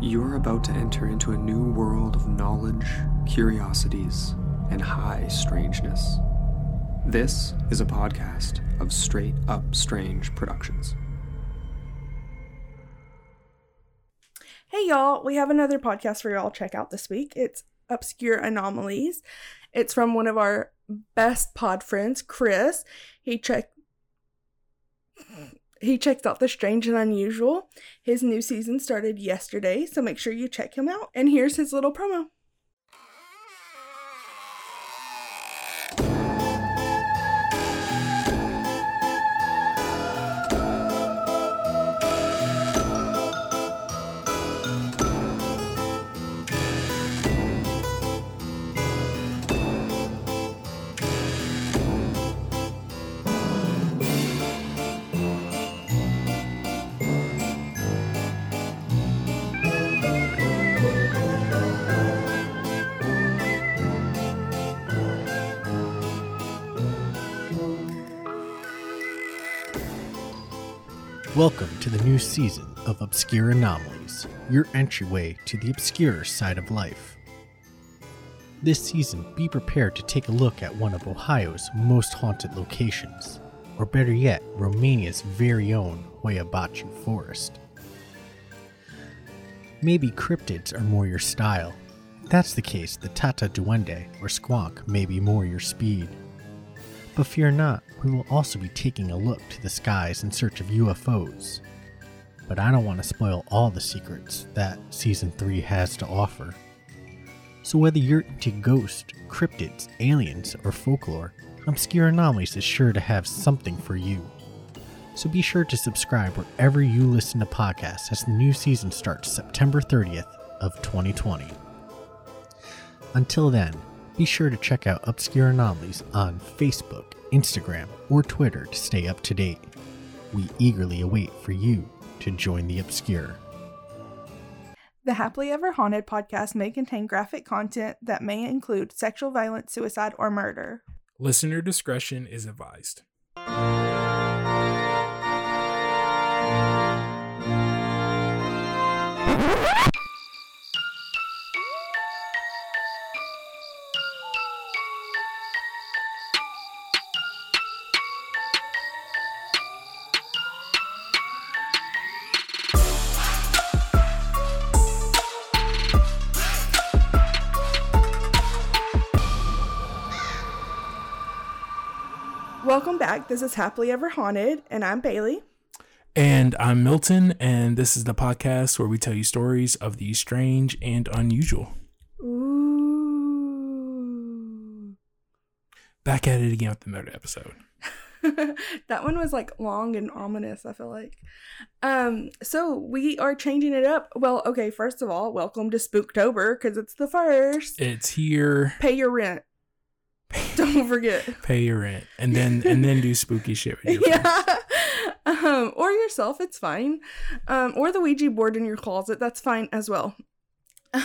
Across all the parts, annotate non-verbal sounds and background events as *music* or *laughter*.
You're about to enter into a new world of knowledge, curiosities, and high strangeness. This is a podcast of Straight Up Strange Productions. Hey y'all, we have another podcast for y'all to check out this week. It's Obscure Anomalies. It's from one of our best pod friends, Chris. He checked he checks out the strange and unusual. His new season started yesterday, so make sure you check him out. And here's his little promo. Welcome to the new season of Obscure Anomalies, your entryway to the obscure side of life. This season, be prepared to take a look at one of Ohio's most haunted locations, or better yet, Romania's very own Hoia Baciu Forest. Maybe cryptids are more your style. If that's the case, the Tata Duende or Squonk may be more your speed. But fear not, we will also be taking a look to the skies in search of UFOs. But I don't want to spoil all the secrets that Season 3 has to offer. So whether you're into ghosts, cryptids, aliens, or folklore, Obscure Anomalies is sure to have something for you. So be sure to subscribe wherever you listen to podcasts as the new season starts September 30th of 2020. Until then, be sure to check out Obscure Anomalies on Facebook, Instagram, or Twitter to stay up to date. We eagerly await for you to join the obscure. The Happily Ever Haunted podcast may contain graphic content that may include sexual violence, suicide, or murder. Listener discretion is advised. This is Happily Ever Haunted, and I'm Bailey. And I'm Milton, and this is the podcast where we tell you stories of the strange and unusual. Ooh. Back at it again with another episode. *laughs* that one was like long and ominous, I feel like. Um, so we are changing it up. Well, okay, first of all, welcome to Spooktober because it's the first. It's here. Pay your rent. Don't forget. *laughs* Pay your rent, and then and then do spooky shit with your *laughs* friends. yeah. Um, or yourself, it's fine. Um, or the Ouija board in your closet, that's fine as well.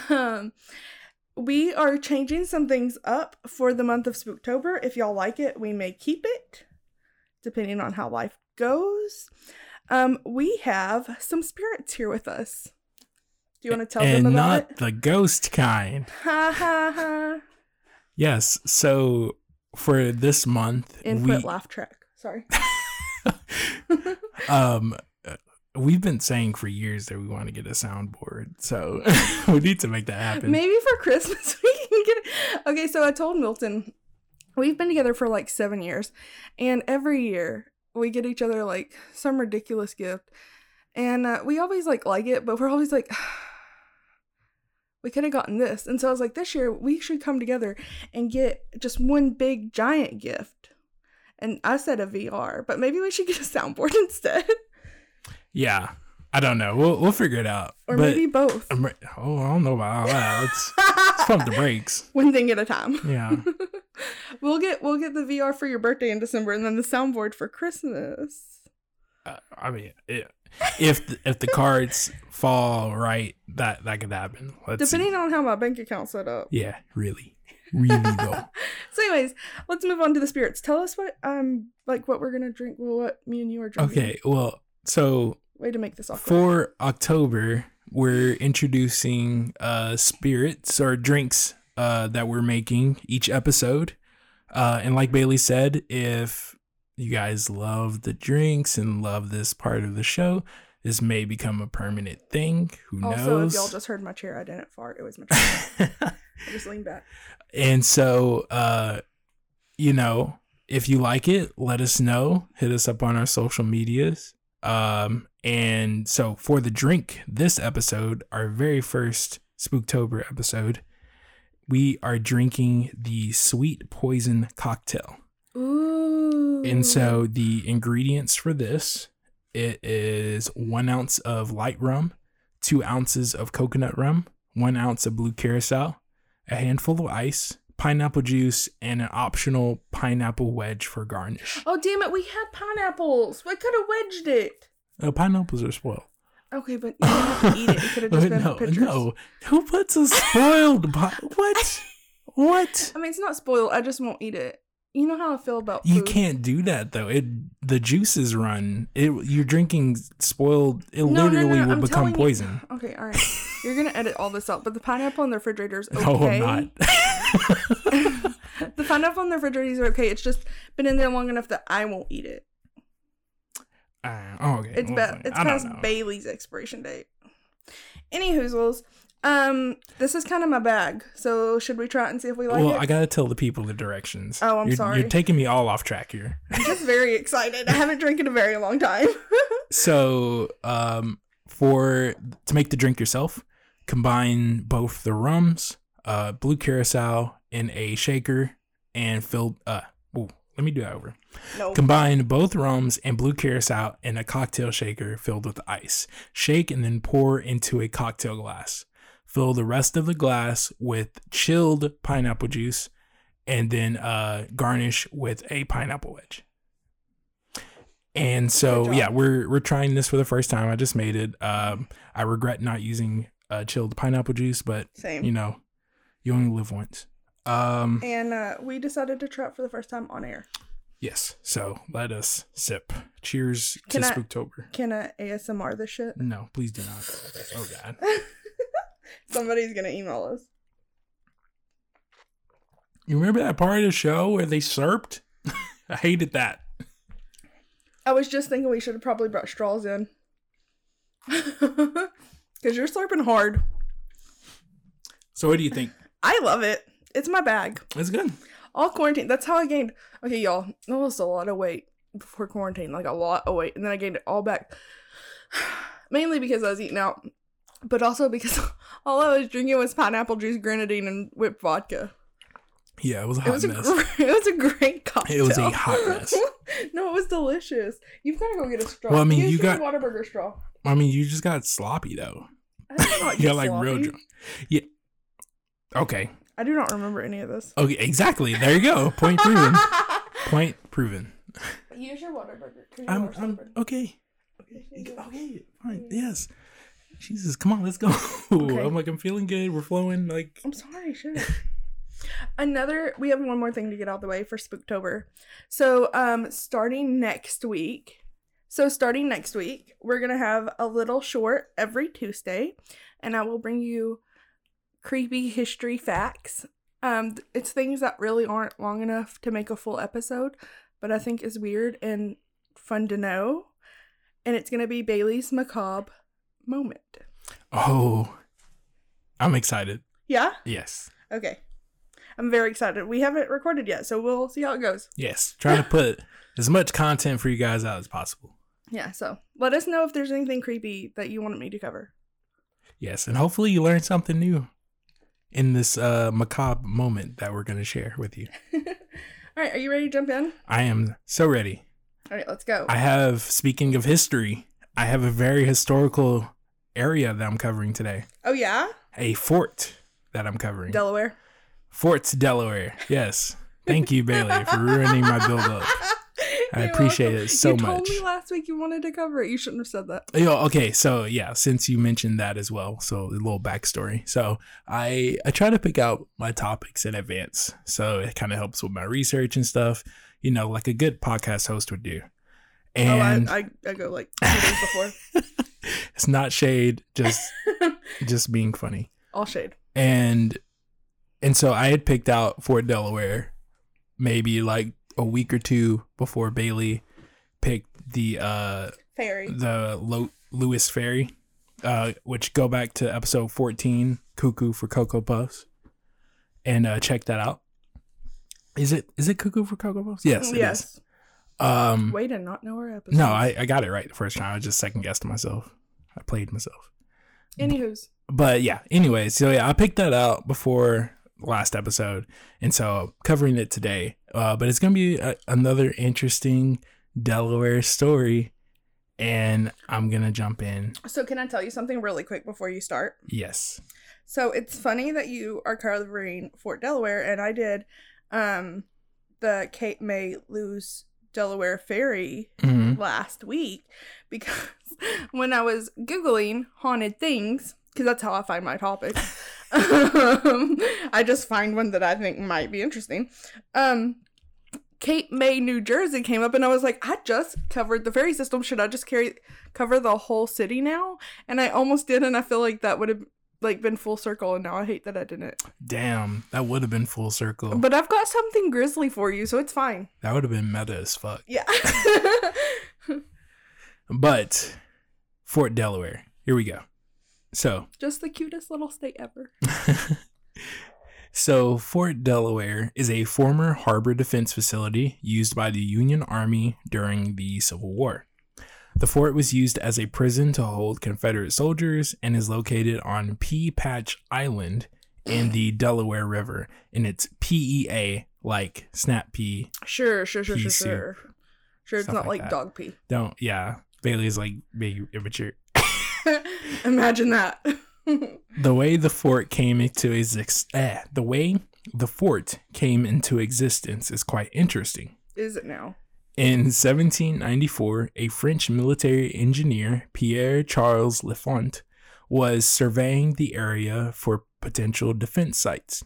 Um, we are changing some things up for the month of Spooktober. If y'all like it, we may keep it, depending on how life goes. Um, we have some spirits here with us. Do you want to tell and them about not it? the ghost kind. Ha ha ha. Yes. So for this month, Input we laugh track. Sorry. *laughs* um we've been saying for years that we want to get a soundboard, so *laughs* we need to make that happen. Maybe for Christmas *laughs* we can get it. Okay, so I told Milton we've been together for like seven years, and every year we get each other like some ridiculous gift, and uh, we always like like it, but we're always like. *sighs* We could have gotten this. And so I was like, this year we should come together and get just one big giant gift. And I said a VR, but maybe we should get a soundboard *laughs* instead. Yeah, I don't know. We'll we'll figure it out. Or But maybe both. I'm re- oh, I don't know about all that. Let's, let's pump the brakes. *laughs* one thing at a time. Yeah. *laughs* we'll get we'll get the VR for your birthday in December, and then the soundboard for Christmas. I mean, it, if the, if the cards fall right, that that could happen. Let's see. Depending on how my bank account's set up. Yeah, really, really though. *laughs* So, anyways, let's move on to the spirits. Tell us what um like what we're gonna drink. Well, what me and you are drinking. Okay, well, so Way to make this awkward. for October, we're introducing uh, spirits or drinks uh, that we're making each episode. Uh, and like Bailey said, if you guys love the drinks and love this part of the show, this may become a permanent thing. Who Also, knows? if y'all just heard my chair, I didn't fart. It was my *laughs* chair. I just leaned back. and so, uh, you know, if you like it, let us know. Hit us up on our social medias. Um, and so for the drink, this episode, our very first Spooktober episode, we are drinking the sweet poison cocktail. Ooh. And so the ingredients for this, it is one ounce of light rum, two ounces of coconut rum, one ounce of blue curacao, a handful of ice, pineapple juice, and an optional pineapple wedge for garnish. Oh damn it! We had pineapples. We could have wedged it. Uh, pineapples are spoiled. Okay, but you didn't have to eat it. It could have just *laughs* been no, pictures. no. Who puts a spoiled pi- *laughs* What? What? I mean, it's not spoiled. I just won't eat it. You know how I feel about You can't do that though. It the juices run. It you're drinking spoiled. It No, no, no, literally no, will I'm become telling you- poison. Okay, all right. You're gonna edit all this out, but the pineapple in the refrigerator is okay. *laughs* No, I'm not. *laughs* *laughs* the pineapple in the refrigerator is okay. It's just been in there long enough that I won't eat it. Uh, oh, okay. It's well, ba- it's past. Bailey's expiration date. Any hoozles. Um, this is kind of my bag. So should we try it and see if we like well, it? Well, I gotta tell the people the directions. Oh, I'm you're, sorry. You're taking me all off track here. I'm just very excited. I haven't drank in a very long time. *laughs* so, um, for to make the drink yourself, combine both the rums, uh, blue curacao in a shaker, and fill. Uh, ooh, let me do that over. no. Combine both rums and blue curacao in a cocktail shaker filled with ice. Shake and then pour into a cocktail glass. Fill the rest of the glass with chilled pineapple juice and then uh, garnish with a pineapple wedge. And so yeah, we're we're trying this for the first time. I just made it. Um, I regret not using uh, chilled pineapple juice, but Same. you know, you only live once. Um, and uh, we decided to try it for the first time on air. Yes. So let us sip. Cheers Can to I- Spooktober. Can I ASMR this shit? No, please do not. Oh God. *laughs* Somebody's gonna email us. You remember that part of the show where they slurped? *laughs* I hated that. I was just thinking we should have probably brought straws in. *laughs* Because you're slurping hard. So what do you think? I love it. It's my bag. It's good. All quarantine. That's how I gained. Okay, y'all. I lost a lot of weight before quarantine. Like a lot of weight. And then I gained it all back. *sighs* Mainly because I was eating out. But also because *laughs* all I was drinking was pineapple juice, grenadine, and whipped vodka. Yeah, it was a It hot was a, mess. gr- *laughs* it was a great cocktail. It was a hot *laughs* mess. no, it was delicious. You've got to go get a straw. Well, I mean, you your got- Whataburger straw. I mean, you just got sloppy though. I did not You got like real drunk. Yeah. Okay. I do not remember any of this. Okay. Exactly. There you go. Point proven. Point proven. Use your Whataburger. you I'm. I'm okay. Okay. Okay. Fine. Yes. Jesus, come on, let's go. *laughs* Okay. I'm like, I'm feeling good. We're flowing. Like, I'm sorry, shit. *laughs* Another we have one more thing to get out the way for Spooktober. So um starting next week. So starting next week, we're gonna have a little short every Tuesday, and I will bring you creepy history facts. Um it's things that really aren't long enough to make a full episode, but I think is weird and fun to know. And it's gonna be Bailey's macabre moment. oh, I'm excited. Yeah? Yes. Okay. I'm very excited. We haven't recorded yet, so we'll see how it goes. Yes. Trying to put *laughs* as much content for you guys out as possible. Yeah, so let us know if there's anything creepy that you wanted me to cover. Yes. And hopefully you learned something new in this uh, macabre moment that we're going to share with you. *laughs* All right, are you ready to jump in? I am so ready. All right, let's go. I have, speaking of history, I have a very historical area that I'm covering today. oh yeah, A fort that I'm covering. Delaware. Fort Delaware. Yes. Thank you, Bailey, for ruining my build up. I You're appreciate welcome. it so you told much. me last week you wanted to cover it. You shouldn't have said that. Yo, okay, so yeah, since you mentioned that as well, so a little backstory. So I I try to pick out my topics in advance, so it kind of helps with my research and stuff. You know, like a good podcast host would do. And oh, I, I, I go like *laughs* two days before. it's not shade, just *laughs* just being funny. All shade. And and so I had picked out Fort Delaware maybe like a week or two before Bailey picked the uh Fairy. the Lo- Lewis Ferry, uh, which go back to episode 14, Cuckoo for Cocoa Puffs, and uh, check that out. Is it is it Cuckoo for Cocoa Puffs? Yes, it is. yes. Um, Way to not know our episode. no, I, I got it right the first time. I just second guessed myself. I played myself. Anywho's. But yeah, anyway, so yeah, I picked that out before last episode, and so covering it today. Uh, but it's gonna be a, another interesting Delaware story, and I'm gonna jump in. So can I tell you something really quick before you start? Yes. So it's funny that you are covering Fort Delaware, and I did um the Cape May Lewis Delaware Ferry Mhm. last week because *laughs* when I was googling haunted things, because that's how I find my topics, *laughs* um, I just find one that I think might be interesting. Um, Cape May, New Jersey came up, and I was like, I just covered the ferry system. Should I just carry cover the whole city now? And I almost did, and I feel like that would have like been full circle, and now I hate that I didn't. Damn, that would have been full circle. But I've got something grisly for you, so it's fine. that would have been meta as fuck. Yeah. *laughs* But Fort Delaware. Here we go. So just the cutest little state ever. *laughs* So, Fort Delaware is a former harbor defense facility used by the Union Army during the Civil War. The fort was used as a prison to hold Confederate soldiers and is located on Pea Patch Island in the Delaware River. And it's PEA, like snap pea. Sure, sure, sure, sure, sure. Sure, it's not like like, dog pee. Don't, yeah. Bailey's like big immature. *laughs* Imagine that. The way the fort came into exist, eh, the way the fort came into existence is quite interesting. Is it now? In 1794, a French military engineer, Pierre Charles L'Enfant, was surveying the area for potential defense sites.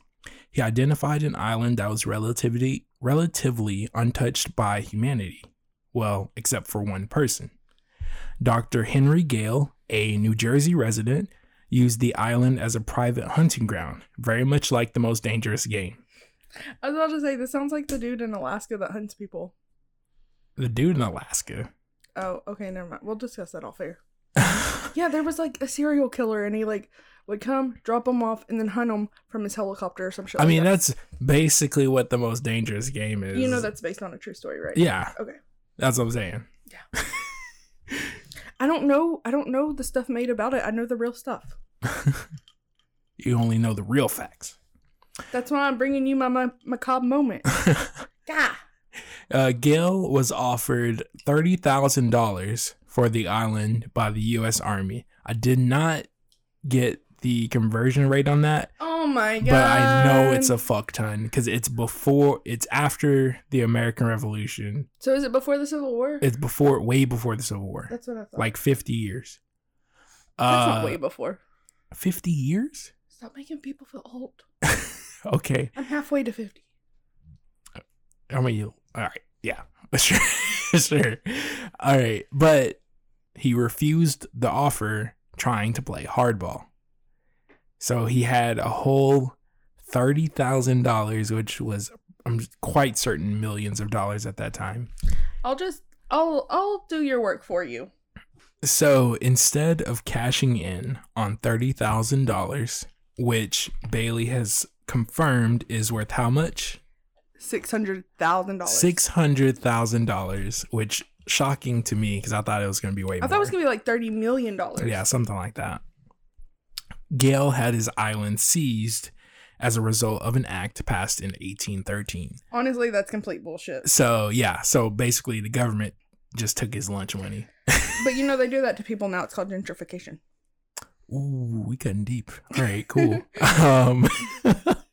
He identified an island that was relatively relatively untouched by humanity. Well, except for one person. Dr. Henry Gale, a New Jersey resident, used the island as a private hunting ground, very much like the most dangerous game. I was about to say this sounds like the dude in Alaska that hunts people. The dude in Alaska. Oh, okay, never mind. We'll discuss that off air. *laughs* Yeah, there was like a serial killer, and he like would come, drop them off, and then hunt them from his helicopter or some shit. I like mean, that. that's basically what the most dangerous game is. you know that's based on a true story, right? Yeah, Okay. that's what I'm saying. Yeah. *laughs* I don't know. I don't know the stuff made about it. I know the real stuff. *laughs* You only know the real facts. That's why I'm bringing you my, my macabre moment. Gah. Uh, Gale was offered thirty thousand dollars for the island by the U.S. Army. I did not get the conversion rate on that, Oh my god. but I know it's a fuck ton because it's before, it's after the American Revolution. So is it before the Civil War? It's before, way before the Civil War, That's what I thought. like fifty years. That's Uh, not way before. fifty years. Stop making people feel old. *laughs* Okay. I'm halfway to 50. I mean, you, all right, yeah, *laughs* sure, sure, all right, but he refused the offer, trying to play hardball. So he had a whole thirty thousand dollars, which was I'm quite certain millions of dollars at that time. I'll just I'll I'll do your work for you. So instead of cashing in on thirty thousand dollars, which Bailey has confirmed is worth how much? Six hundred thousand dollars. Six hundred thousand dollars, which shocking to me because I thought it was going to be way more I more. thought it was gonna be like thirty million dollars. yeah, something like that. Gale had his island seized as a result of an act passed in 1813. Honestly, that's complete bullshit. So yeah, so basically the government just took his lunch money. *laughs* But you know they do that to people now. It's called gentrification. Ooh, we cutting deep. All right, cool. *laughs* um, *laughs*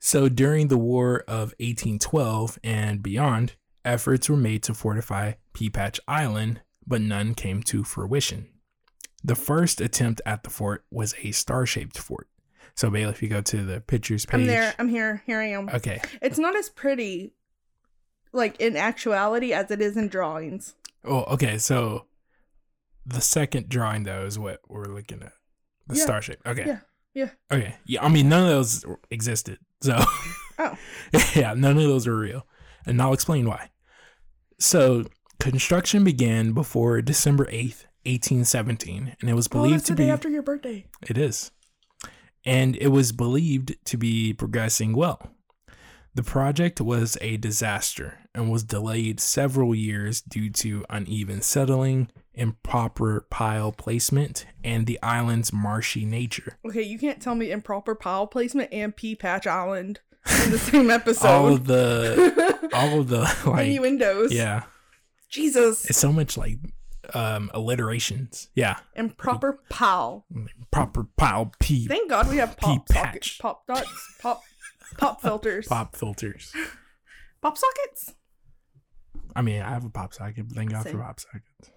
so during the War of 1812 and beyond, efforts were made to fortify Pea Patch Island, but none came to fruition. The first attempt at the fort was a star-shaped fort. So Bailey, if you go to the pictures page, I'm there. I'm here. Here I am. Okay. It's not as pretty, like in actuality, as it is in drawings. Oh, okay. So the second drawing though is what we're looking at. The Yeah. star shape. Okay. Yeah. Yeah. Okay. Yeah. I mean, none of those existed. So. Oh. *laughs* yeah, none of those are real, and I'll explain why. So construction began before December eighth, eighteen seventeen, and it was Oh, believed to the day be. after your birthday. It is. And it was believed to be progressing well. The project was a disaster and was delayed several years due to uneven settling, improper pile placement, and the island's marshy nature. Okay, you can't tell me improper pile placement and Pea Patch Island in the same episode. *laughs* all of the *laughs* all of the like innuendos. yeah, Jesus. it's so much like um alliterations. Yeah. Improper pile. Proper pile P Thank God we have pop sockets, patch. pop dots, pop pop filters, pop filters. pop sockets. I mean, I have a pop socket, but thank God Same. for pop sockets.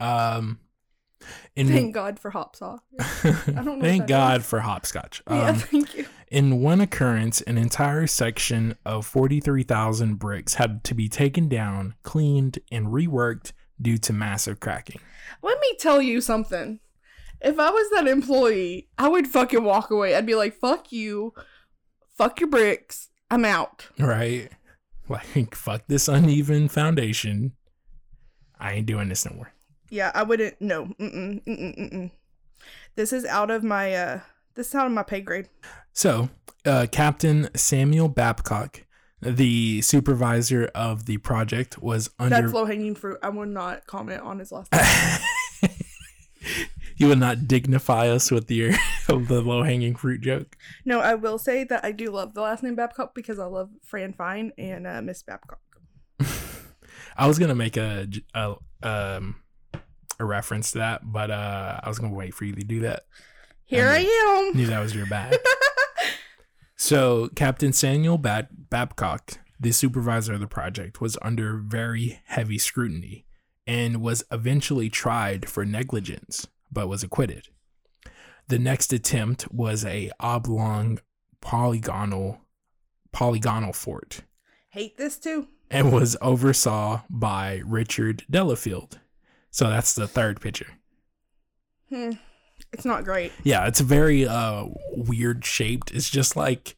Um, in Thank God for hop *laughs* don't thank God is. for hopscotch. *laughs* yeah, Um, thank you. in one occurrence, an entire section of forty-three thousand bricks had to be taken down, cleaned, and reworked due to massive cracking. Let me tell you something. If I was that employee, I would fucking walk away. I'd be like, "Fuck you, fuck your bricks. I'm out." Right? *laughs* Like, fuck this uneven foundation. I ain't doing this no more. Yeah, I wouldn't. No, mm-mm, mm-mm, mm-mm. This is out of my uh. This is out of my pay grade. So, uh, Captain Samuel Babcock, the supervisor of the project, was under. That's low hanging fruit. I will not comment on his last *laughs* name. You would not dignify us with your *laughs* the low hanging fruit joke. no, I will say that I do love the last name Babcock because I love Fran Fine and uh, Miss Babcock. *laughs* I was gonna make a, a um a reference to that, but uh, I was gonna wait for you to do that. Here I, I am. Knew that was your bag. *laughs* so Captain Samuel Bab- Babcock, the supervisor of the project, was under very heavy scrutiny and was eventually tried for negligence, but was acquitted. The next attempt was a oblong polygonal polygonal fort Hate this too. and was oversaw by Richard Delafield. So that's the third picture. Hmm. It's not great. Yeah, it's very uh weird shaped. It's just like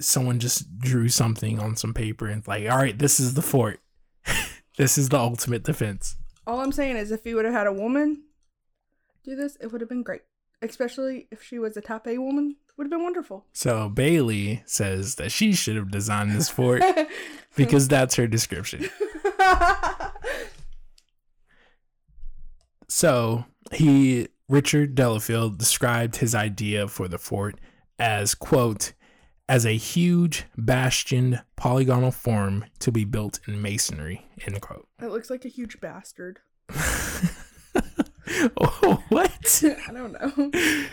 someone just drew something on some paper and like, all right, this is the fort. *laughs* this is the ultimate defense. All I'm saying is, if he would have had a woman do this, it would have been great. Especially if she was a top A woman, would have been wonderful. So Bailey says that she should have designed this fort *laughs* because that's her description. *laughs* So he Richard Delafield described his idea for the fort as quote as a huge bastioned polygonal form to be built in masonry end quote. it looks like a huge bastard. *laughs* oh, *laughs* what? I don't know.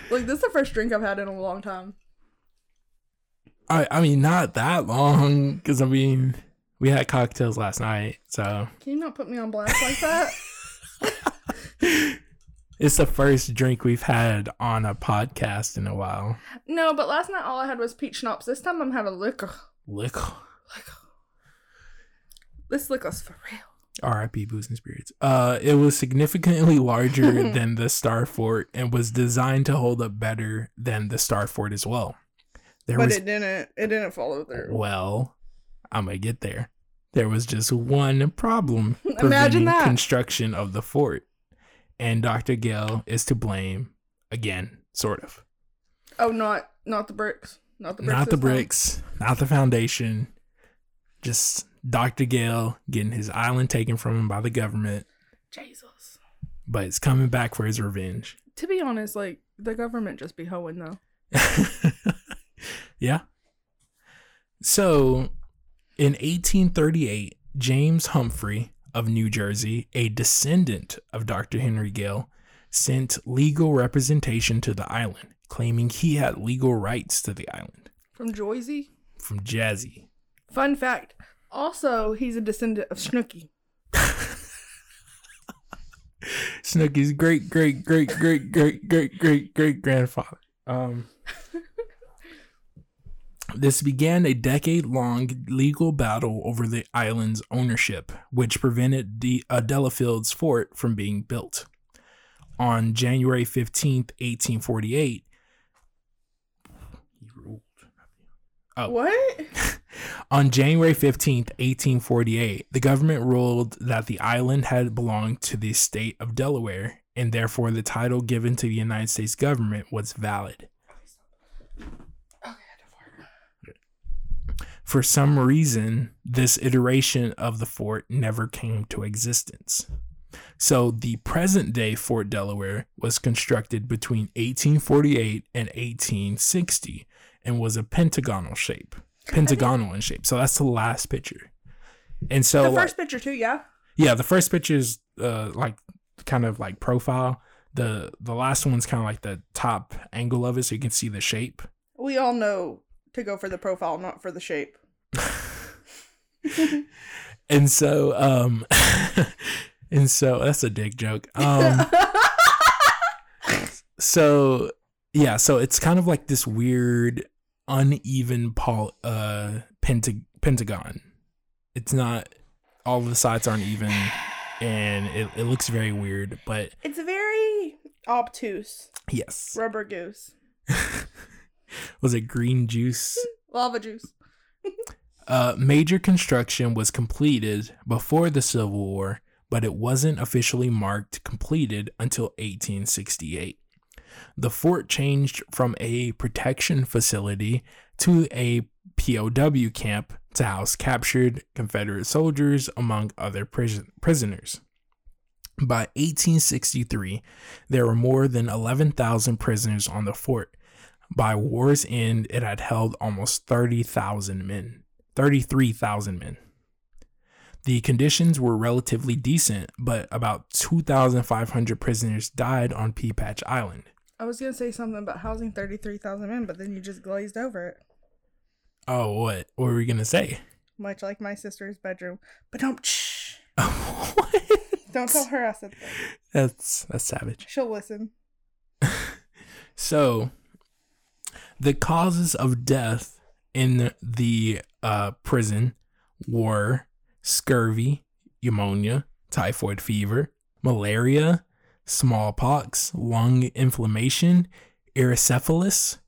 Like this is the first drink I've had in a long time. I I mean not that long because I mean we had cocktails last night, so Can you not put me on blast like that? *laughs* it's the first drink we've had on a podcast in a while. no, but last night all I had was peach schnapps. This time I'm having liquor. Liquor. This liquor's for real. R.I.P. Booze and Spirits. Uh, it was significantly larger *laughs* than the Star Fort and was designed to hold up better than the Star Fort as well. There but was it didn't. It didn't follow through. well, I'm gonna get there. There was just one problem *laughs* Imagine preventing that. construction of the fort, and Dr. Gale is to blame again, sort of. Oh, not not the bricks. Not the bricks. not the time. bricks, not the foundation. Just Dr. Gale getting his island taken from him by the government, Jesus. but it's coming back for his revenge. To be honest, like the government just be hoeing though. *laughs* yeah. So, in 1838, James Humphrey of New Jersey, a descendant of Dr. Henry Gale, sent legal representation to the island, claiming he had legal rights to the island From Joyzy. from Jazzy. Fun fact. Also, he's a descendant of Snooki. Snooki's great, great, great, great, great, great, great, great grandfather. Um, This began a decade long legal battle over the island's ownership, which prevented the uh, Delafield's fort from being built. On January 15th, 1848, he ruled. Oh. What? *laughs* On January 15th, 1848, the government ruled that the island had belonged to the state of Delaware, and therefore the title given to the United States government was valid. For some reason, this iteration of the fort never came to existence. So the present day Fort Delaware was constructed between 1848 and 1860 and was a pentagonal shape. Pentagonal in shape. So that's the last picture. And so the like- first picture too, yeah. yeah, the first picture is uh like kind of like profile. The the last one's kind of like the top angle of it so you can see the shape. We all know to go for the profile, not for the shape. *laughs* And so um *laughs* and so that's a dick joke. Um *laughs* so yeah, so it's kind of like this weird uneven pol- uh pentag- pentagon. It's not all the sides aren't even and it, it looks very weird, but it's very obtuse. yes. Rubber goose. *laughs* Was it green juice? *laughs* Lava juice. *laughs* Uh, major construction was completed before the Civil War, but it wasn't officially marked completed until 1868. The fort changed from a protection facility to a POW camp to house captured Confederate soldiers, among other prison- prisoners. By 1863, there were more than 11,000 prisoners on the fort. By war's end, it had held almost 30,000 men. 33,000 men. The conditions were relatively decent, but about 2,500 prisoners died on Pea Patch Island. I was gonna say something about housing thirty three thousand men, but then you just glazed over it. Oh, what? What were we going to say? Much like my sister's bedroom. But don't shh. *laughs* what? Don't tell her I said that. That's, that's savage. She'll listen. *laughs* So, the causes of death in the uh, prison were scurvy, pneumonia, typhoid fever, malaria, smallpox, lung inflammation, erysipelas,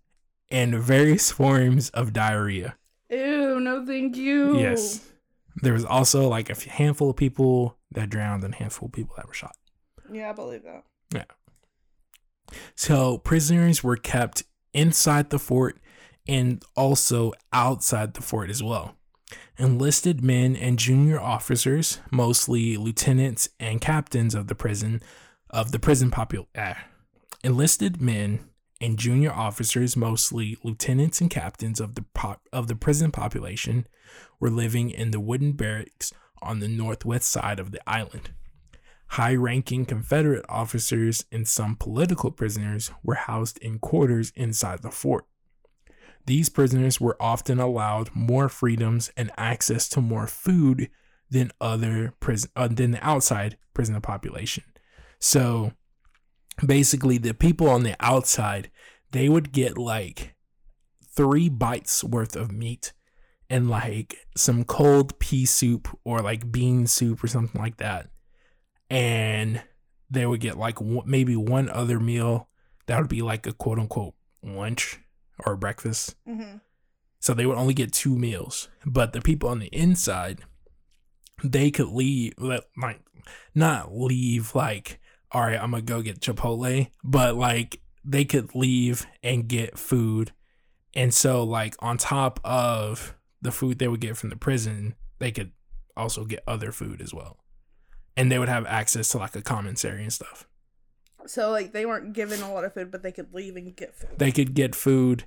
and various forms of diarrhea. Ew, no thank you. Yes. There was also like a handful of people that drowned and a handful of people that were shot. Yeah, I believe that. Yeah. So prisoners were kept inside the fort and also outside the fort as well. Enlisted men and junior officers, mostly lieutenants and captains of the prison, of the prison popul ah. enlisted men and junior officers, mostly lieutenants and captains of the of the prison population, were living in the wooden barracks on the northwest side of the island. High ranking Confederate officers and some political prisoners were housed in quarters inside the fort. These prisoners were often allowed more freedoms and access to more food than other prison uh, than the outside prison population. So basically the people on the outside they would get like 3 bites worth of meat and like some cold pea soup or like bean soup or something like that and they would get like maybe one other meal that would be like a quote unquote lunch or breakfast. Mm-hmm. So they would only get two meals. But the people on the inside, they could leave, like, not leave, like, all right, I'm to go get Chipotle, but like they could leave and get food. And so, like, on top of the food they would get from the prison, they could also get other food as well. And they would have access to like a commissary and stuff. So like they weren't given a lot of food, but they could leave and get food. they could get food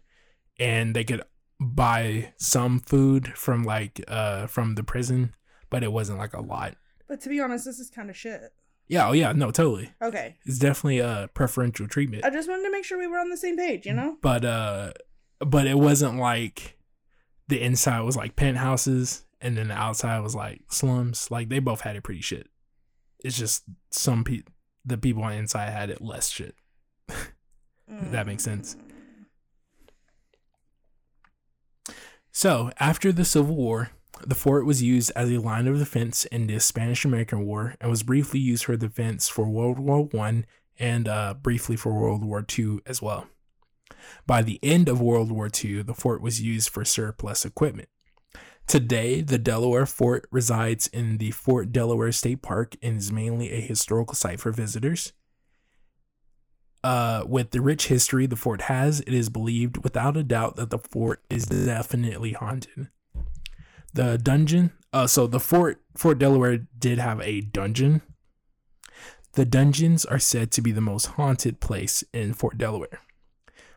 and they could buy some food from like uh from the prison but it wasn't like a lot But to be honest, this is kind of shit. Yeah oh yeah no totally Okay, it's definitely a preferential treatment I just wanted to make sure we were on the same page. You know. but uh but it wasn't like the inside was like penthouses and then the outside was like slums like they both had it pretty shit it's just some people the people on the inside had it less shit *laughs* If that makes sense. So, after the Civil War, the fort was used as a line of defense in the Spanish American War and was briefly used for defense for World War One and uh, briefly for World War II as well. By the end of World War II, the fort was used for surplus equipment. Today, the Delaware Fort resides in the Fort Delaware State Park and is mainly a historical site for visitors. Uh, with the rich history the fort has, it is believed without a doubt that the fort is definitely haunted. The dungeon, uh, so the fort Fort Delaware did have a dungeon. The dungeons are said to be the most haunted place in Fort Delaware.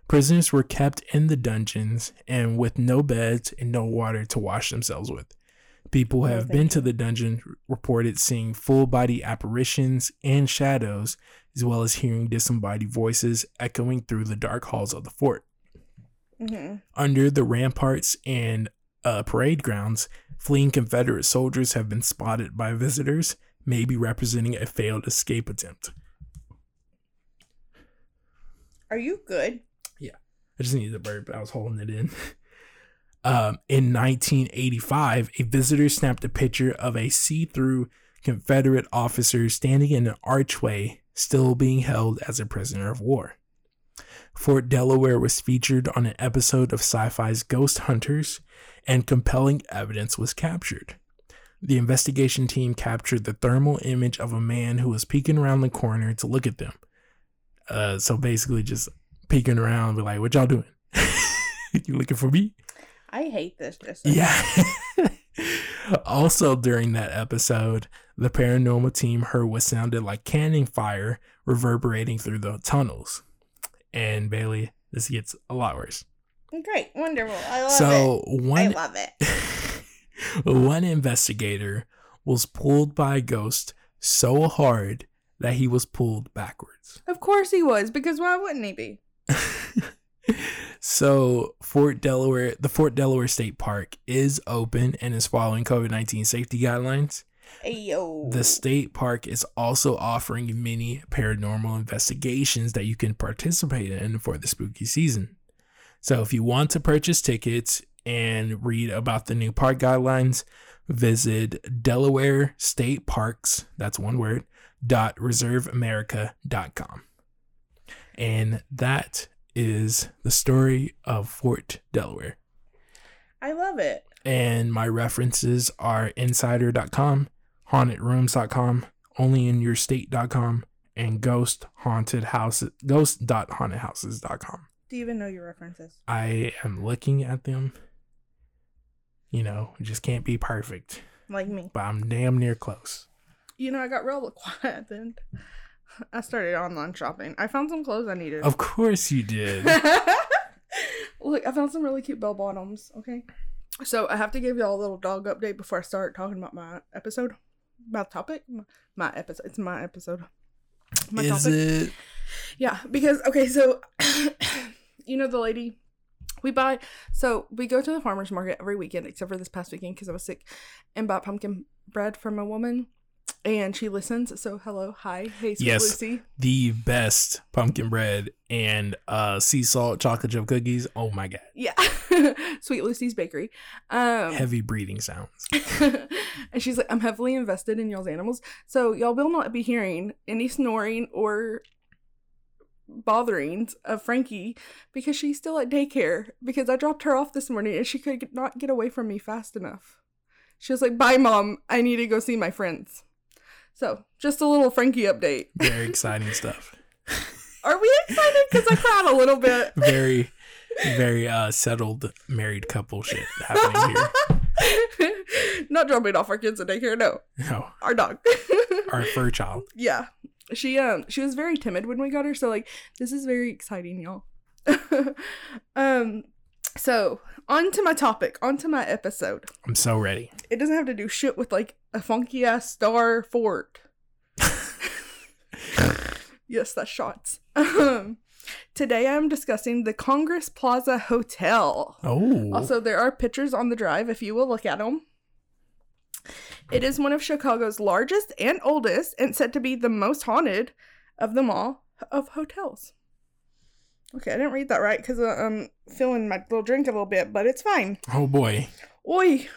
Prisoners were kept in the dungeons and with no beds and no water to wash themselves with. People who have been to the dungeon reported seeing full body apparitions and shadows, as well as hearing disembodied voices echoing through the dark halls of the fort. hmm Under the ramparts and uh, parade grounds, fleeing Confederate soldiers have been spotted by visitors, maybe representing a failed escape attempt. Are you good? Yeah. I just needed a burp. I was holding it in. *laughs* Um, in 1985, a visitor snapped a picture of a see through Confederate officer standing in an archway, still being held as a prisoner of war. Fort Delaware was featured on an episode of sci fi's Ghost Hunters, and compelling evidence was captured. The investigation team captured the thermal image of a man who was peeking around the corner to look at them. Uh, so basically, just peeking around, be like, "What y'all doing? *laughs* you looking for me?" I hate this. Just Yeah. *laughs* also, during that episode, the paranormal team heard what sounded like cannon fire reverberating through the tunnels. And Bailey, this gets a lot worse. Great, wonderful. I love so it. I one love it. *laughs* one investigator was pulled by a ghost so hard that he was pulled backwards. Of course he was, because why wouldn't he be? *laughs* so Fort Delaware, the Fort Delaware State Park is open and is following COVID nineteen safety guidelines. Ayo. The state park is also offering many paranormal investigations that you can participate in for the spooky season. So if you want to purchase tickets and read about the new park guidelines, visit Delaware State Parks, that's one word, dot reserveamerica.com. And that is the story of Fort Delaware. I love it. And my references are insider.com, hauntedrooms.com, onlyinyourstate.com, and ghost haunted houses ghost.hauntedhouses.com. Do you even know your references? I am looking at them. You know, just can't be perfect, Like me. but I'm damn near close. You know, I got real *laughs* quiet at the end. I started online shopping. I found some clothes I needed. Of course you did. *laughs* Look, I found some really cute bell bottoms. Okay. So I have to give y'all a little dog update before I start talking about my episode. My topic? My, my episode. It's my episode. My Is it? Yeah, because okay, so *coughs* you know the lady we buy so we go to the farmers market every weekend except for this past weekend because I was sick and bought pumpkin bread from a woman and she listens. So hello, hi, hey, sweet Yes. Lucy. The best pumpkin bread and uh sea salt chocolate chip cookies. Oh my god. Yeah, *laughs* sweet Lucy's bakery. Um, Heavy breathing sounds. *laughs* and she's like, I'm heavily invested in y'all's animals, so y'all will not be hearing any snoring or botherings of Frankie because she's still at daycare because I dropped her off this morning and she could not get away from me fast enough. She was like, Bye, mom. I need to go see my friends. So, just a little Frankie update. Very exciting stuff. *laughs* Are we excited? Because I cried a little bit. *laughs* Very, very uh settled married couple shit happening here. *laughs* not dropping off our kids at daycare. No, No, our dog. our fur child. yeah she um she was very timid when we got her so like this is very exciting y'all. *laughs* Um so on to my topic on to my episode. I'm so ready. it doesn't have to do shit with like a funky ass star fort *laughs* yes that's shots. Um today i'm discussing the congress plaza hotel. Oh, also, there are pictures on the drive if you will look at them. It is one of Chicago's largest and oldest, and said to be the most haunted of them all of hotels. Okay, I didn't read that right because uh, I'm feeling my little drink a little bit, but it's fine. Oh boy. Oi,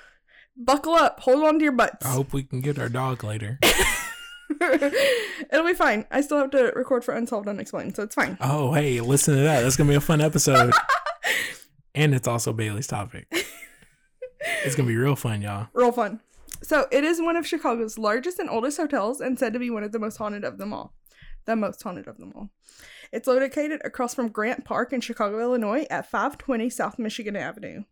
buckle up, hold on to your butts. I hope we can get our dog later. *laughs* It'll be fine. I still have to record for Unsolved Unexplained, so it's fine. Oh, hey, listen to that. That's gonna be a fun episode. *laughs* and it's also Bailey's topic. It's gonna be real fun, y'all. Real fun. So it is one of Chicago's largest and oldest hotels and said to be one of the most haunted of them all. The most haunted of them all. It's located across from Grant Park in Chicago, Illinois at 520 South Michigan Avenue.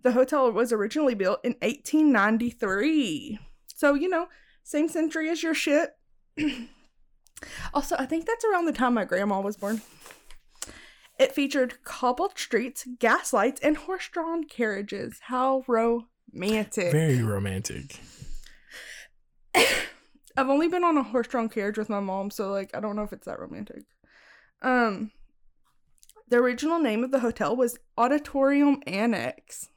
The hotel was originally built in 1893. So, you know, same century as your shit. *clears throat* also, I think that's around the time my grandma was born. It featured cobbled streets, gas lights, and horse drawn carriages. How romantic. Very romantic. *coughs* I've only been on a horse drawn carriage with my mom, so like I don't know if it's that romantic. Um the original name of the hotel was Auditorium Annex.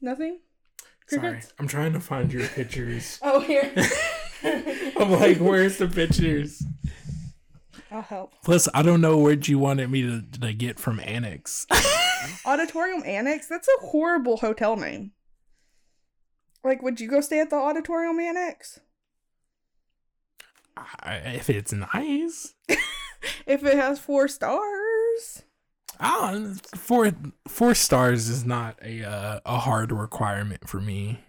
Nothing? Sorry. I'm trying to find your pictures. *laughs* Oh here. *laughs* I'm like, where's the pictures? I'll help. Plus, I don't know where you wanted me to, to get from Annex. *laughs* *laughs* Auditorium Annex? That's a horrible hotel name. Like, would you go stay at the Auditorium Annex? I, if it's nice. *laughs* If it has four stars? Oh, four four stars is not a uh, a hard requirement for me.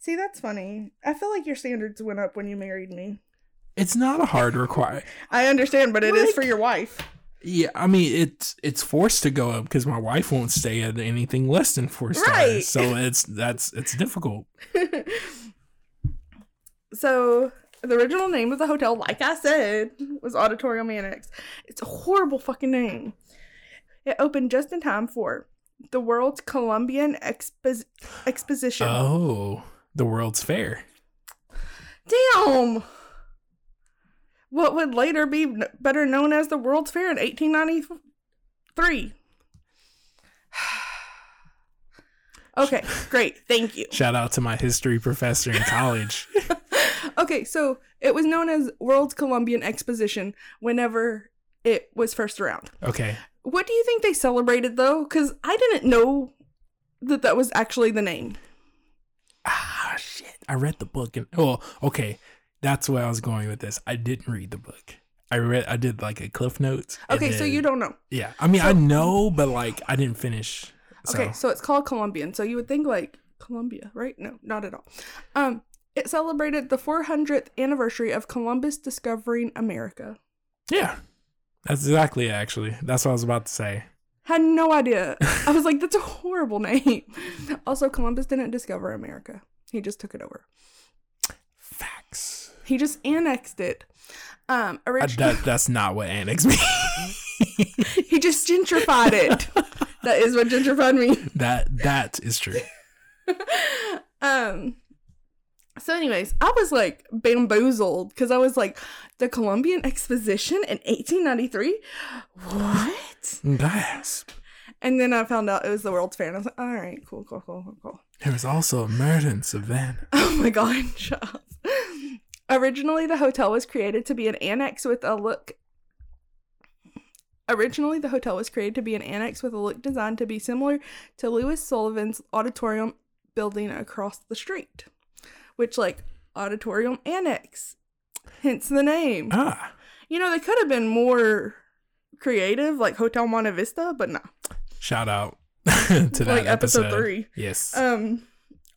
See, that's funny. I feel like your standards went up when you married me. It's not a hard require. *laughs* I understand, but it is Like- for your wife. Yeah, I mean it's it's forced to go up because my wife won't stay at anything less than four stars. Right. So it's that's it's difficult. *laughs* so the original name of the hotel, like I said, was Auditorium Annex. It's a horrible fucking name. It opened just in time for the World's Columbian Expo- Exposition. Oh, the World's Fair. Damn! What would later be better known as the World's Fair in 1893. *sighs* okay, great. Thank you. Shout out to my history professor in college. *laughs* Okay, so it was known as World's Columbian Exposition whenever it was first around. Okay. What do you think they celebrated though? Because I didn't know that that was actually the name. Ah, shit. I read the book and oh, okay. That's where I was going with this. I didn't read the book. I read. I did like a cliff notes. Okay, so you don't know. Yeah, I mean, I know, but like, I didn't finish. So. Okay, so it's called Columbian. So you would think like Columbia, right? No, not at all. Um, it celebrated the 400th anniversary of Columbus discovering America. Yeah, that's exactly it, actually. That's what I was about to say. Had no idea. *laughs* I was like, that's a horrible name. Also, Columbus didn't discover America. He just took it over. He just annexed it. Um, Uh, that *laughs* that's not what annex means. he just gentrified it. *laughs* that is what gentrified means. that that is true. *laughs* um so anyways i was like bamboozled because i was like the columbian exposition in 1893 what Gasp. and then i found out it was the world's fair and i was like all right cool cool cool cool cool There was also a murder in Savannah. oh my god shut originally the hotel was created to be an annex with a look Originally, the hotel was created to be an annex with a look designed to be similar to Louis Sullivan's auditorium building across the street, which, like, auditorium annex, hence the name. Ah, You know, they could have been more creative, like Hotel Monte Vista, but no. shout out *laughs* to that Like episode episode. three. Yes. Um,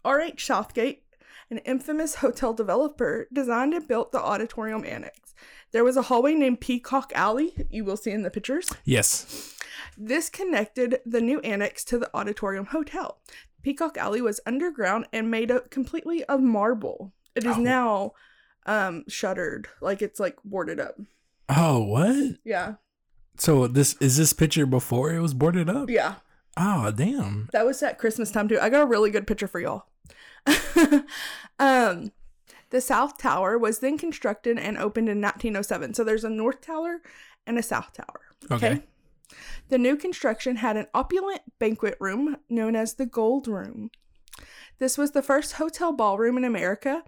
R.H. Southgate, an infamous hotel developer, designed and built the auditorium annex. There was a hallway named Peacock Alley, you will see in the pictures. yes. This connected the new annex to the auditorium hotel. Peacock Alley was underground and made up completely of marble. It is Oh. now um shuttered, like it's like boarded up. Oh, what? Yeah. So this is this picture before it was boarded up? Yeah. Oh, damn. That was at Christmas time too. I got a really good picture for y'all. *laughs* um the South Tower was then constructed and opened in 1907. So there's a North Tower and a South Tower. Okay. The new construction had an opulent banquet room known as the Gold Room. This was the first hotel ballroom in America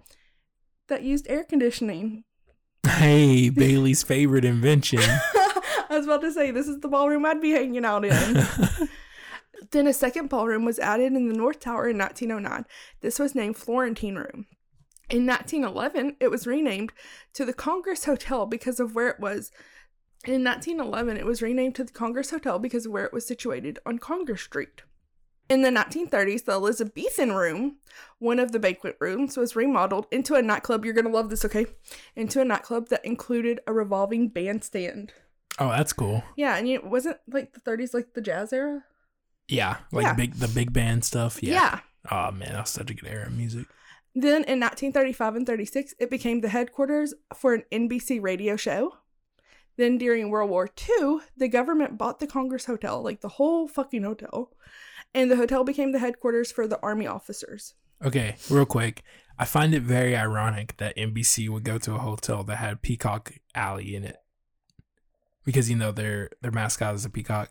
that used air conditioning. Hey, *laughs* Bailey's favorite invention. *laughs* I was about to say this is the ballroom I'd be hanging out in. Then a second ballroom was added in the North Tower in 1909. This was named Florentine Room. In 1911, it was renamed to the Congress Hotel because of where it was. In 1911, it was renamed to the Congress Hotel because of where it was situated on Congress Street. In the 1930s, the Elizabethan Room, one of the banquet rooms, was remodeled into a nightclub. You're going to love this, okay? Into a nightclub that included a revolving bandstand. oh, that's cool. Yeah, and it wasn't like the 30s like the jazz era? Yeah, like Yeah. big the big band stuff. Yeah. yeah. Oh man, that was such a good era of music. Then in 1935 and 36, it became the headquarters for an NBC radio show. Then during World War II, the government bought the Congress Hotel, like the whole fucking hotel, and the hotel became the headquarters for the army officers. Okay, real quick. I find it very ironic that NBC would go to a hotel that had Peacock Alley in it. Because you know their their mascot is a peacock.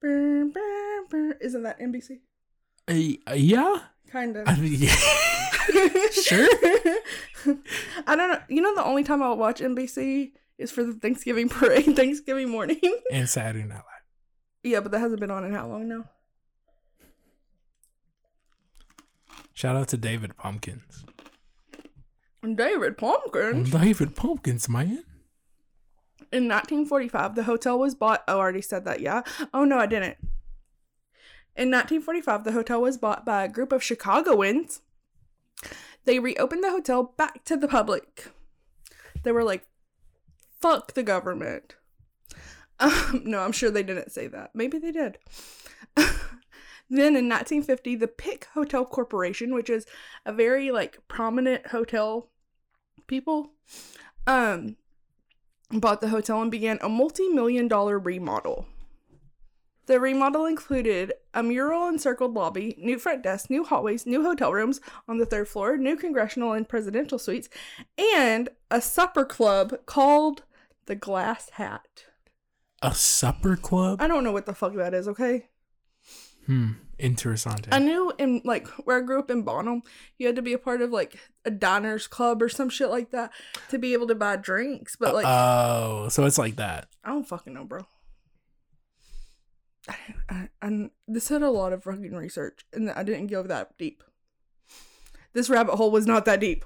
Brr, brr, Isn't that NBC? Uh, yeah? Kind of. I mean, *laughs* Sure. *laughs* I don't know. You know, the only time I'll watch NBC is for the Thanksgiving parade, *laughs* Thanksgiving morning. and Saturday Night Live. yeah, but that hasn't been on in how long now? Shout out to David Pumpkins. David Pumpkins. David Pumpkins, man. In 1945, the hotel was bought. Oh, I already said that, yeah. Oh, no, I didn't. In 1945, the hotel was bought by a group of Chicagoans. They reopened the hotel back to the public. They were like, fuck the government. Um, no, I'm sure they didn't say that. Maybe they did. *laughs* then in 1950, the Pick Hotel Corporation, which is a very like prominent hotel people, um, bought the hotel and began a multi-million dollar remodel. The remodel included a mural encircled lobby, new front desk, new hallways, new hotel rooms on the third floor, new congressional and presidential suites, and a supper club called the Glass Hat. A supper club? I don't know what the fuck that is, okay? Hmm. Interessante. I knew in like where I grew up in Bonham, you had to be a part of like a diners club or some shit like that to be able to buy drinks. But like oh, so it's like that. I don't fucking know, bro. I, I, and this had a lot of fucking research, and I didn't go that deep. This rabbit hole was not that deep.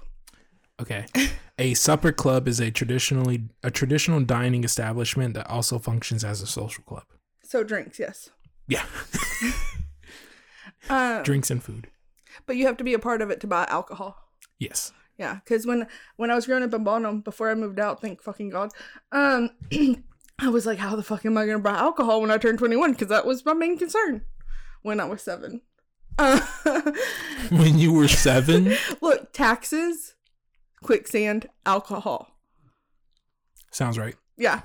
Okay. *laughs* a supper club is a traditionally a traditional dining establishment that also functions as a social club. So drinks, yes. Yeah. *laughs* Um, Drinks and food. but you have to be a part of it to buy alcohol. Yes. Yeah, because when when I was growing up in Bonham, before I moved out, thank fucking God, um, *clears throat* I was like, how the fuck am I gonna buy alcohol when I turn twenty one? Because that was my main concern when I was seven. Uh, When you were *laughs* 7? look, taxes, quicksand, alcohol. Sounds right. Yeah.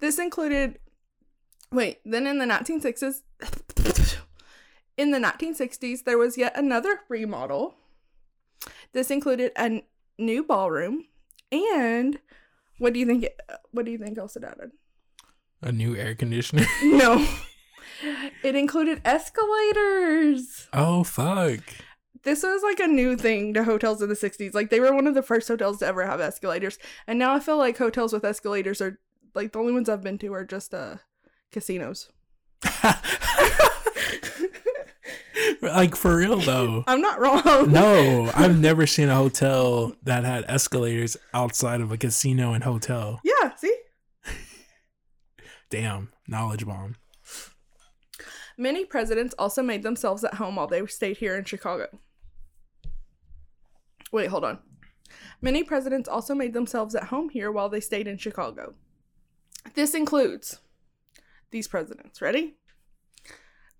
This included wait, then in the 1960s in the 1960s there was yet another remodel. This included a n- new ballroom and what do you think it, what do you think else it added? A new air conditioner. *laughs* No. It included escalators. oh fuck. This was like a new thing to hotels in the 60s. Like they were one of the first hotels to ever have escalators. And now I feel like hotels with escalators are like the only ones I've been to are just uh casinos. *laughs* like for real though. *laughs* I'm not wrong. No, I've never seen a hotel that had escalators outside of a casino and hotel. Yeah, see? Damn, knowledge bomb. Many presidents also made themselves at home while they stayed here in Chicago. Wait, hold on. Many presidents also made themselves at home here while they stayed in Chicago. This includes these presidents. Ready?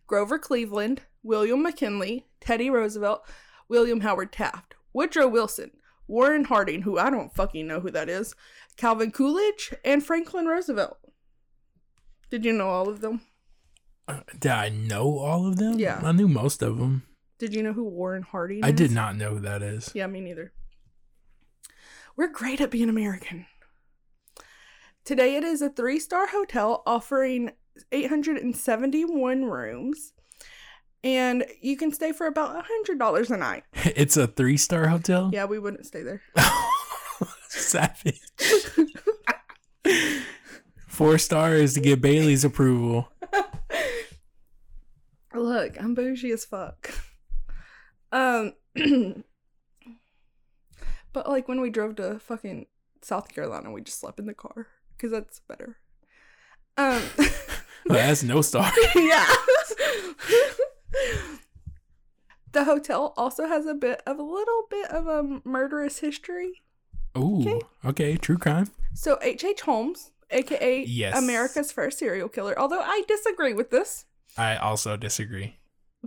Grover Cleveland, William McKinley, Teddy Roosevelt, William Howard Taft, Woodrow Wilson, Warren Harding, who I don't fucking know who that is, Calvin Coolidge, and Franklin Roosevelt. Did you know all of them? Uh, Did I know all of them? Yeah. I knew most of them. Did you know who Warren Harding is? I is? did not know who that is. Yeah, me neither. We're great at being American. Today it is a three star hotel offering 871 rooms, and you can stay for about a $100 a night. *laughs* It's a three star hotel? Yeah, we wouldn't stay there. *laughs* Savage. Four stars to get Bailey's approval. *laughs* Look, I'm bougie as fuck. Um, *clears throat* but like when we drove to fucking South Carolina, we just slept in the car because that's better. Um, That's no star. yeah. *laughs* the hotel also has a bit of a little bit of a murderous history. Ooh, Okay. okay, true crime. So H. H. Holmes, aka Yes. America's first serial killer, although I disagree with this I also disagree.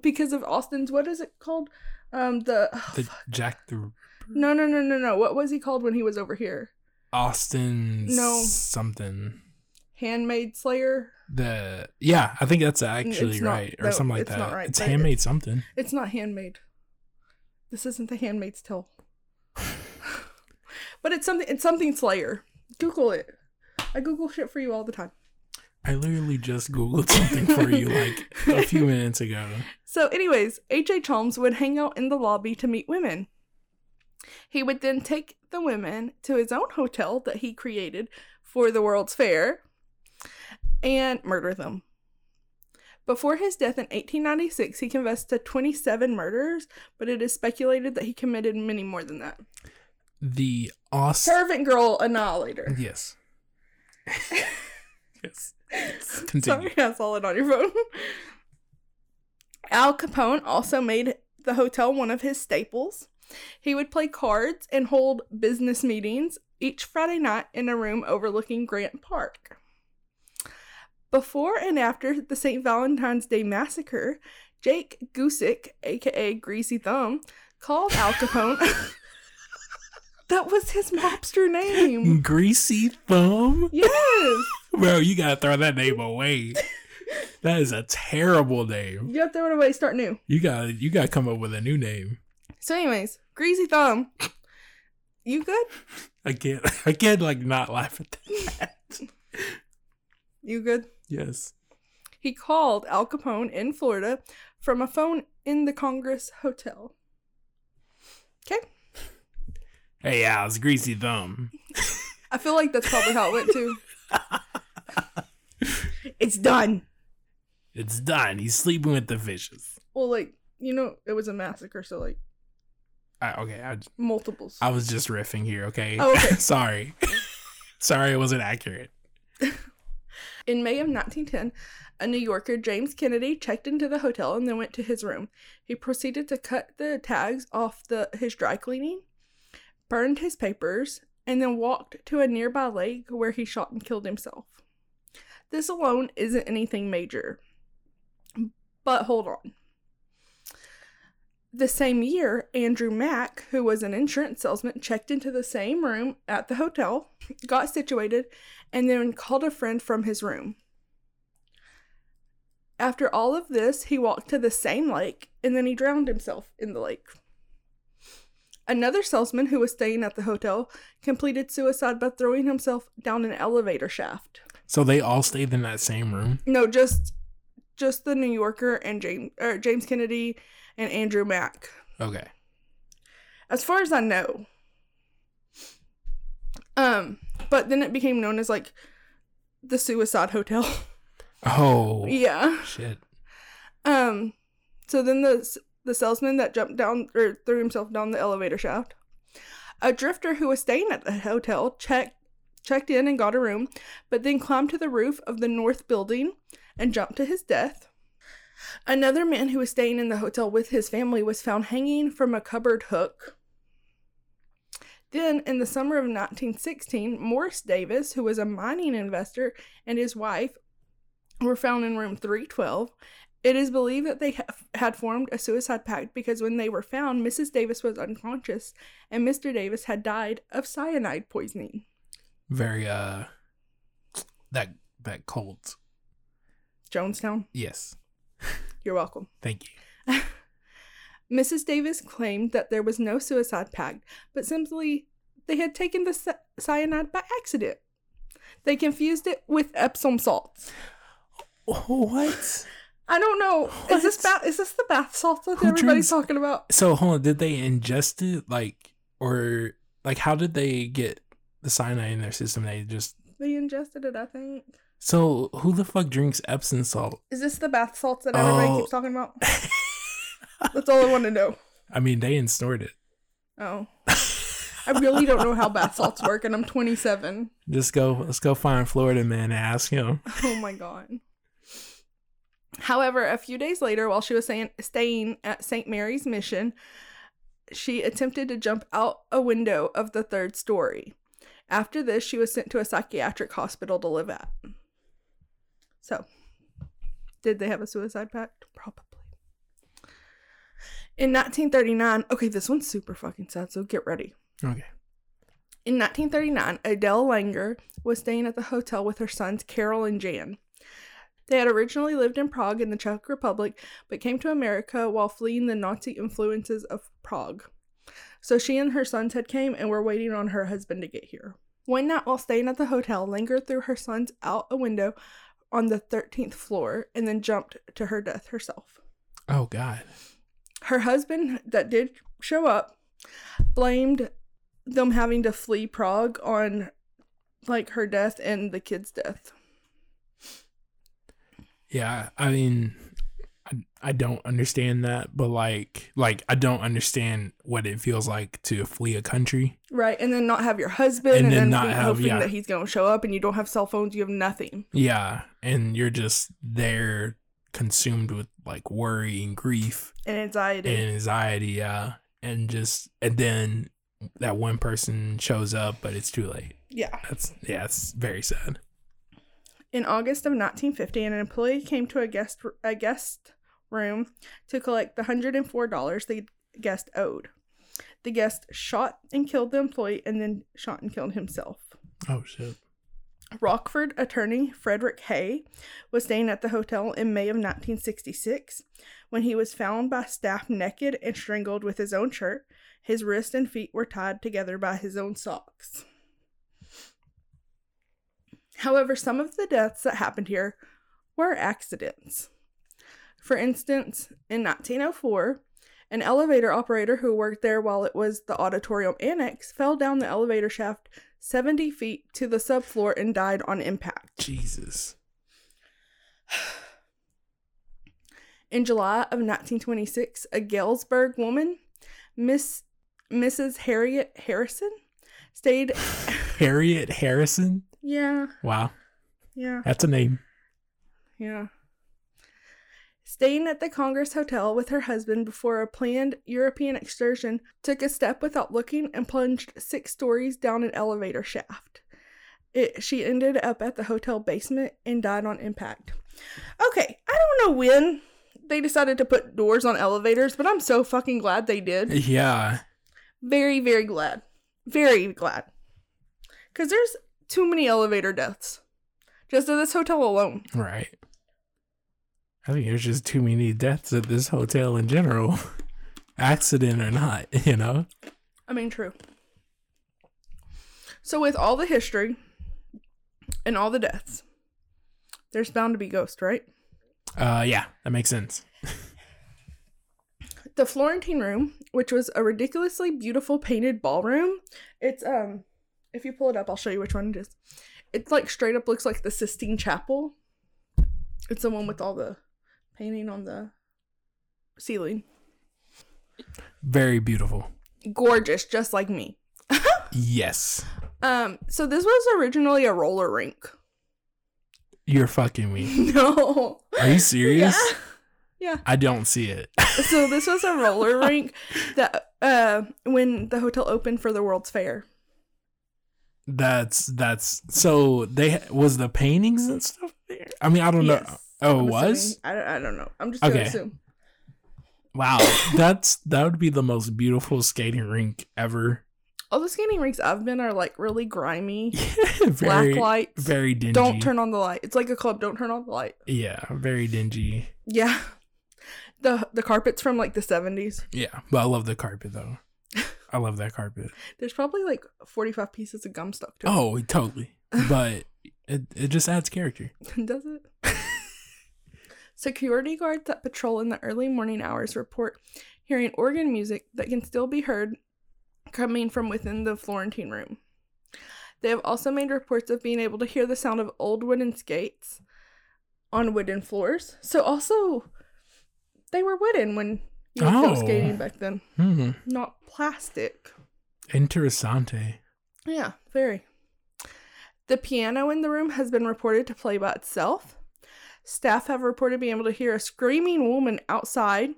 because of Austin's what is it called? Um, the, oh, The. Jack the no no no no no. What was he called when he was over here? Austin No. something. Handmaid Slayer. The yeah, I think that's actually not- right or no, something like that. right, it's handmade something. It's not handmade. This isn't the Handmaid's Tale. *laughs* but it's something. It's something Slayer. Google it. I Google shit for you all the time. I literally just googled something for you like a few *laughs* minutes ago. So, anyways, H. H. Holmes would hang out in the lobby to meet women. He would then take the women to his own hotel that he created for the World's Fair and murder them. Before his death in 1896, he confessed to 27 murders, but it is speculated that he committed many more than that. The Austin Servant Girl Annihilator. Yes. *laughs* yes. Continue. Sorry, I saw it on your phone. Al Capone also made the hotel one of his staples. He would play cards and hold business meetings each Friday night in a room overlooking Grant Park. Before and after the St. Valentine's Day massacre, Jake Guzik, aka Greasy Thumb, called Al Capone. *laughs* that was his mobster name. Greasy Thumb? Yes. *laughs* Bro, you gotta throw that name away. That is a terrible name. You gotta throw it away, start new. You gotta you gotta come up with a new name. So, anyways, Greasy Thumb, you good? I can't *laughs* I can't like not laugh at that. You good? Yes. He called Al Capone in Florida from a phone in the Congress Hotel. Okay. Hey Al, it's Greasy Thumb. I feel like that's probably how it went too. *laughs* it's done. It's done. He's sleeping with the fishes. Well, like, you know, it was a massacre, so like I, okay, I, multiples. I was just riffing here, okay? Oh, okay. *laughs* Sorry. *laughs* Sorry it wasn't accurate. In May of 1910, a New Yorker, James Kennedy, checked into the hotel and then went to his room. He proceeded to cut the tags off the his dry cleaning, burned his papers, and then walked to a nearby lake where he shot and killed himself. This alone isn't anything major. But hold on. The same year, Andrew Mack, who was an insurance salesman, checked into the same room at the hotel, got situated, and then called a friend from his room. After all of this, he walked to the same lake and then he drowned himself in the lake. Another salesman who was staying at the hotel completed suicide by throwing himself down an elevator shaft. So they all stayed in that same room? No, just just the New Yorker and James or James Kennedy and Andrew Mack. Okay. As far as I know. Um, but then it became known as like the suicide hotel. *laughs* Oh yeah. shit. Um, so then the the salesman that jumped down or threw himself down the elevator shaft, a drifter who was staying at the hotel checked checked in and got a room, but then climbed to the roof of the north building and jumped to his death. Another man who was staying in the hotel with his family was found hanging from a cupboard hook. Then, in the summer of 1916, Morris Davis, who was a mining investor, and his wife were found in room 312. It is believed that they ha- had formed a suicide pact because when they were found, Mrs. Davis was unconscious and Mr. Davis had died of cyanide poisoning. Very uh that that cult. Jonestown, Yes. you're welcome. Thank you. *laughs* Mrs. Davis claimed that there was no suicide pact, but simply they had taken the cyanide by accident. They confused it with Epsom salts. What? I don't know. Is this What? ba- is this the bath salts that Who everybody's drinks- talking about? So hold on, did they ingest it like or like how did they get the cyanide in their system? They just they ingested it, I think. So who the fuck drinks Epsom salt? Is this the bath salts that everybody Oh. keeps talking about? *laughs* That's all I want to know. I mean, they didn't it. Oh. I really don't know how bath salts work, and I'm 27. Just go. Let's go find Florida man and ask him. Oh my god. However, a few days later, while she was saying, staying at St. Mary's Mission, she attempted to jump out a window of the third story. After this, she was sent to a psychiatric hospital to live at. So, did they have a suicide pact? Probably. In 1939, okay, this one's super fucking sad, so get ready. Okay. In 1939, Adele Langer was staying at the hotel with her sons Carol and Jan. They had originally lived in Prague in the Czech Republic, but came to America while fleeing the Nazi influences of Prague. So she and her sons had came and were waiting on her husband to get here. One night while staying at the hotel, Langer threw her sons out a window on the 13th floor and then jumped to her death herself. Oh God. Her husband, that did show up, blamed them having to flee Prague on like her death and the kid's death. Yeah. I mean, I, I don't understand that, but like, like I don't understand what it feels like to flee a country. Right, and then not have your husband, And and, then not have- hoping yeah. that he's going to show up, and you don't have cell phones, you have nothing. Yeah, and you're just there consumed with like worry and grief And anxiety. and anxiety. Yeah, and just and then that one person shows up, but it's too late. yeah. That's yeah, it's very sad. In August of 1950, an employee came to a guest a guest room to collect the $104 the guest owed. The guest shot and killed the employee and then shot and killed himself. Oh shit. Rockford attorney Frederick Hay was staying at the hotel in May of 1966 when he was found by staff naked and strangled with his own shirt. His wrists and feet were tied together by his own socks. However, some of the deaths that happened here were accidents. For instance, in 1904, an elevator operator who worked there while it was the auditorium annex fell down the elevator shaft 70 feet to the subfloor and died on impact. Jesus. *sighs* In July of 1926, a Galesburg woman, Miss Mrs. Harriet Harrison, stayed. *laughs* Harriet Harrison. yeah, Wow, yeah, that's a name. yeah. Staying at the Congress Hotel with her husband before a planned European excursion, took a step without looking and plunged six stories down an elevator shaft. It, she ended up at the hotel basement and died on impact. Okay, I don't know when they decided to put doors on elevators, but I'm so fucking glad they did. Yeah. Very, very glad. Very glad. Because there's too many elevator deaths. Just at this hotel alone. Right. I think there's just too many deaths at this hotel in general, *laughs* accident or not. *laughs* You know. I mean, true. So, with all the history and all the deaths, there's bound to be ghosts, right? Uh, yeah, that makes sense. The Florentine Room, which was a ridiculously beautiful painted ballroom, it's um, if you pull it up, I'll show you which one it is. It's like straight up looks like the Sistine Chapel. It's the one with all the painting on the ceiling. Very beautiful. Gorgeous, just like me. *laughs* Yes. Um, so this was originally a roller rink. You're fucking me. *laughs* no. Are you serious? Yeah. Yeah. I don't see it. *laughs* So this was a roller rink that uh when the hotel opened for the World's Fair. That's that's so they was the paintings and stuff there. I mean, I don't know. Oh, it I'm was. I don't, I don't know. I'm just gonna Okay. assume. wow. *laughs* That's that would be the most beautiful skating rink ever. All the skating rinks I've been are like really grimy, *laughs* very black lights. very dingy. Don't turn on the light. It's like a club. Don't turn on the light. Yeah, very dingy. Yeah. The the carpets from like the 70s. Yeah, but I love the carpet though. *laughs* I love that carpet. There's probably like 45 pieces of gum stuck to it. Oh, totally. But it it just adds character. Does it? Security guards that patrol in the early morning hours report hearing organ music that can still be heard coming from within the Florentine room. They have also made reports of being able to hear the sound of old wooden skates on wooden floors. So also they were wooden when you were Oh. skating back then, Hmm. not plastic. Interessante. Yeah, very. The piano in the room has been reported to play by itself. Staff have reported being able to hear a screaming woman outside.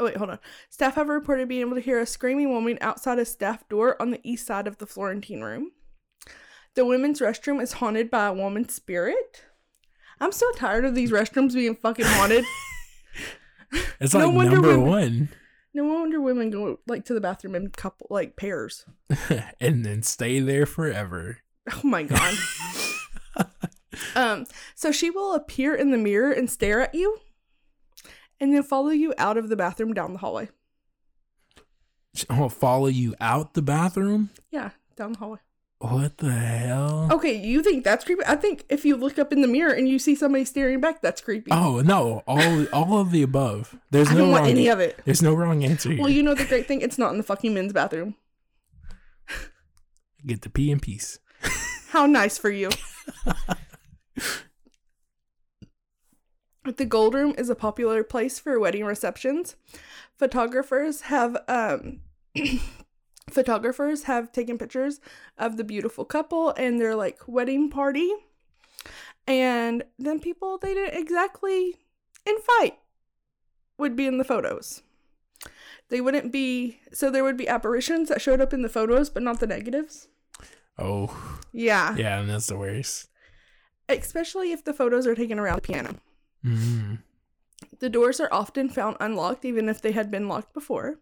Oh, wait, hold on. Staff have reported being able to hear a screaming woman outside a staff door on the east side of the Florentine room. The women's restroom is haunted by a woman's spirit. I'm so tired of these restrooms being fucking haunted. *laughs* It's No like wonder number women- one. no wonder women go like to the bathroom in couple like pairs. *laughs* and then stay there forever. Oh my god. *laughs* *laughs* um, so she will appear in the mirror and stare at you, and then follow you out of the bathroom down the hallway. I'll follow you out the bathroom. Yeah, down the hallway. What the hell? Okay, you think that's creepy? I think if you look up in the mirror and you see somebody staring back, that's creepy. Oh no! All all of the above. There's I no don't want wrong. any of it. There's no wrong answer here. Well, you know the great thing? It's not in the fucking men's bathroom. Get to pee in peace. How nice for you. *laughs* the Gold Room is a popular place for wedding receptions. Photographers have um *clears throat* photographers have taken pictures of the beautiful couple and their like wedding party. And then people they didn't exactly invite would be in the photos. They wouldn't be so there would be apparitions that showed up in the photos but not the negatives. Oh Yeah. yeah, and that's the worst. Especially if the photos are taken around the piano. Mm. The doors are often found unlocked, even if they had been locked before.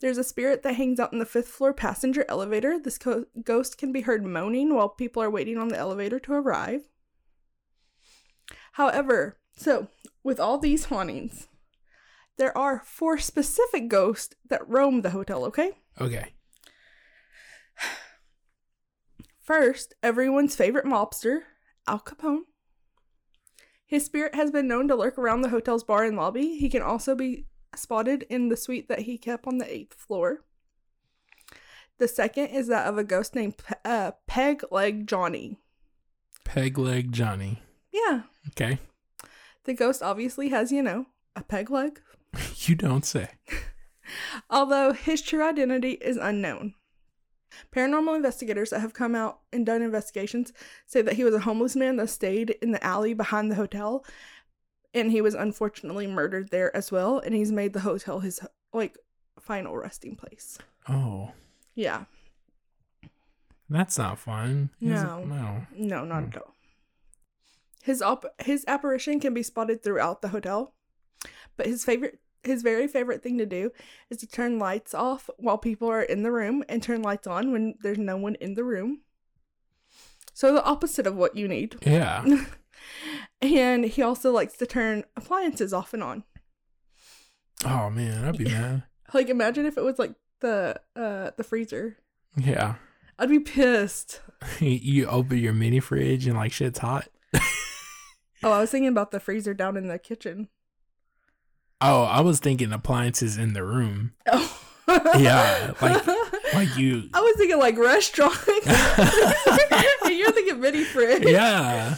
There's a spirit that hangs out in the fifth floor passenger elevator. This co- ghost can be heard moaning while people are waiting on the elevator to arrive. However, so with all these hauntings, there are four specific ghosts that roam the hotel, okay? Okay. First, everyone's favorite mobster, Al Capone. His spirit has been known to lurk around the hotel's bar and lobby. He can also be spotted in the suite that he kept on the eighth floor. The second is that of a ghost named Pe- uh, Peg Leg Johnny. Peg leg Johnny. Yeah, Okay. the ghost obviously has, you know, a peg leg, *laughs* You don't say. *laughs* although his true identity is unknown. Paranormal investigators that have come out and done investigations say that he was a homeless man that stayed in the alley behind the hotel and he was unfortunately murdered there as well and he's made the hotel his like final resting place. Oh, Yeah. that's not fun. No. No. No, not hmm. at all. His op- his apparition can be spotted throughout the hotel, but his favorite his very favorite thing to do is to turn lights off while people are in the room and turn lights on when there's no one in the room. So the opposite of what you need. Yeah. *laughs* and he also likes to turn appliances off and on. Oh man, I'd be mad. *laughs* Like imagine if it was like the uh the freezer. Yeah. I'd be pissed. *laughs* you open your mini fridge and like shit's hot. Oh, I was thinking about the freezer down in the kitchen. Oh, I was thinking appliances in the room. Oh. Yeah, like- *laughs* Like you. I was thinking like restaurant. *laughs* *laughs* you're thinking mini fridge. yeah.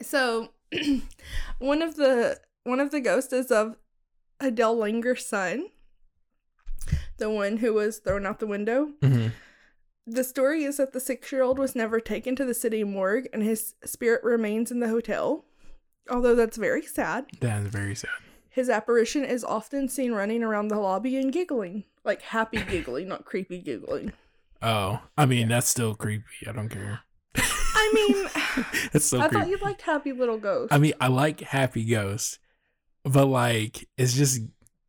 So *clears throat* one of the one of the ghosts is of Adele Langer's son. The one who was thrown out the window. hmm The story is that the six year old was never taken to the city morgue and his spirit remains in the hotel. Although that's very sad. That is very sad. His apparition is often seen running around the lobby and giggling. Like happy giggling, not creepy giggling. Oh, I mean that's still creepy. I don't care. I mean, *laughs* It's so I creepy. thought you liked happy little ghosts. I mean, I like happy ghosts, but like it's just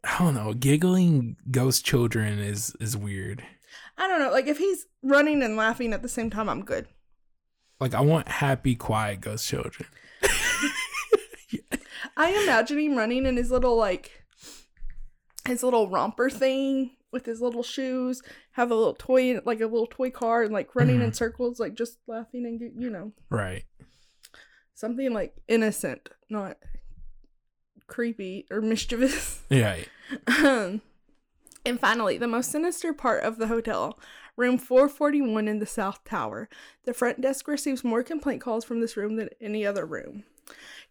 I don't know. Giggling ghost children is is weird. I don't know. Like if he's running and laughing at the same time, I'm good. Like I want happy, quiet ghost children. *laughs* I imagine him running in his little like his little romper thing with his little shoes, have a little toy like a little toy car and like running in circles, like just laughing and you know Right. something like innocent, not creepy or mischievous. Yeah. Um, And finally, the most sinister part of the hotel, room 441 in the South Tower. The front desk receives more complaint calls from this room than any other room.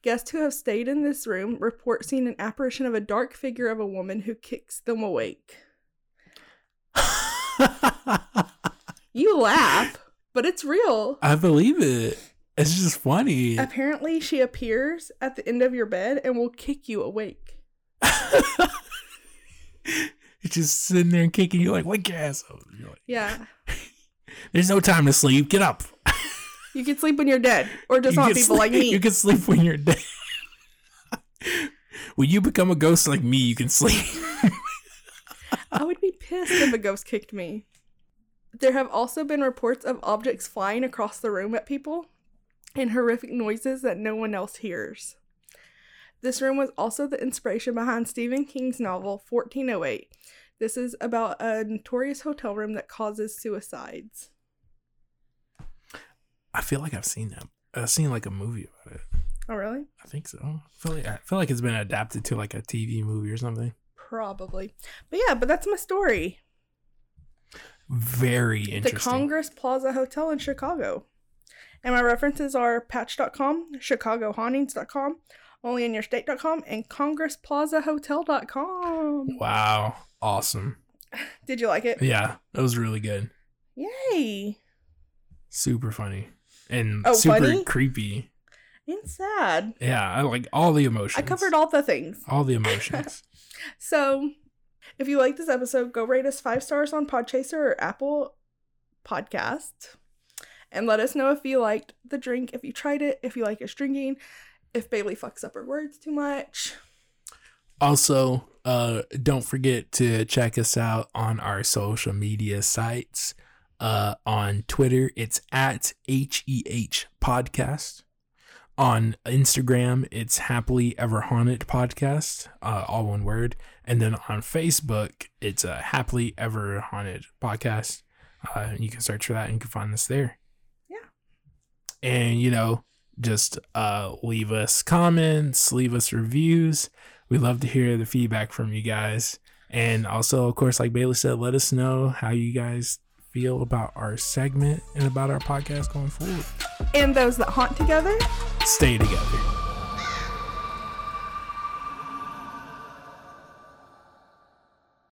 Guests who have stayed in this room report seeing an apparition of a dark figure of a woman who kicks them awake. *laughs* You laugh, but it's real. I believe it. It's just funny. Apparently, she appears at the end of your bed and will kick you awake. *laughs* it's just sitting there and kicking you like, wake your ass up. Like, Yeah. *laughs* There's no time to sleep. Get up. You can sleep when you're dead, or just You not people like me. You can sleep when you're dead. *laughs* when you become a ghost like me, you can sleep. I would be pissed if a ghost kicked me. There have also been reports of objects flying across the room at people and horrific noises that no one else hears. This room was also the inspiration behind Stephen King's novel 1408. This is about a notorious hotel room that causes suicides. I feel like I've seen that. I've seen like a movie about it. Oh, really? I think so. I feel like I feel like it's been adapted to like a TV movie or something. Probably. But yeah, but that's my story. Very interesting. The. Congress Plaza Hotel in Chicago. And my references are patch.com, chicagohauntings.com, onlyinyourstate.com, and congressplazahotel.com. wow, awesome. *laughs* Did you like it? Yeah, that was really good. Yay. Super funny and Oh, super funny? creepy. And sad. Yeah, I like all the emotions. I covered all the things. all the *laughs* emotions. So, if you like this episode, go rate us five stars on Podchaser or Apple Podcast. And let us know if you liked the drink, if you tried it, if you like us drinking, if Bailey fucks up her words too much. Also, uh, don't forget to check us out on our social media sites. Uh, on Twitter, it's at HEH Podcast. On Instagram, it's Happily Ever Haunted Podcast, uh, all one word. And then on Facebook, it's a Happily Ever Haunted Podcast. Uh, you can search for that and you can find us there. Yeah. And, you know, just uh, leave us comments, leave us reviews. We love to hear the feedback from you guys. And also, of course, like Bailey said, let us know how you guys feel about our segment and about our podcast going forward. And those that haunt together, Stay together.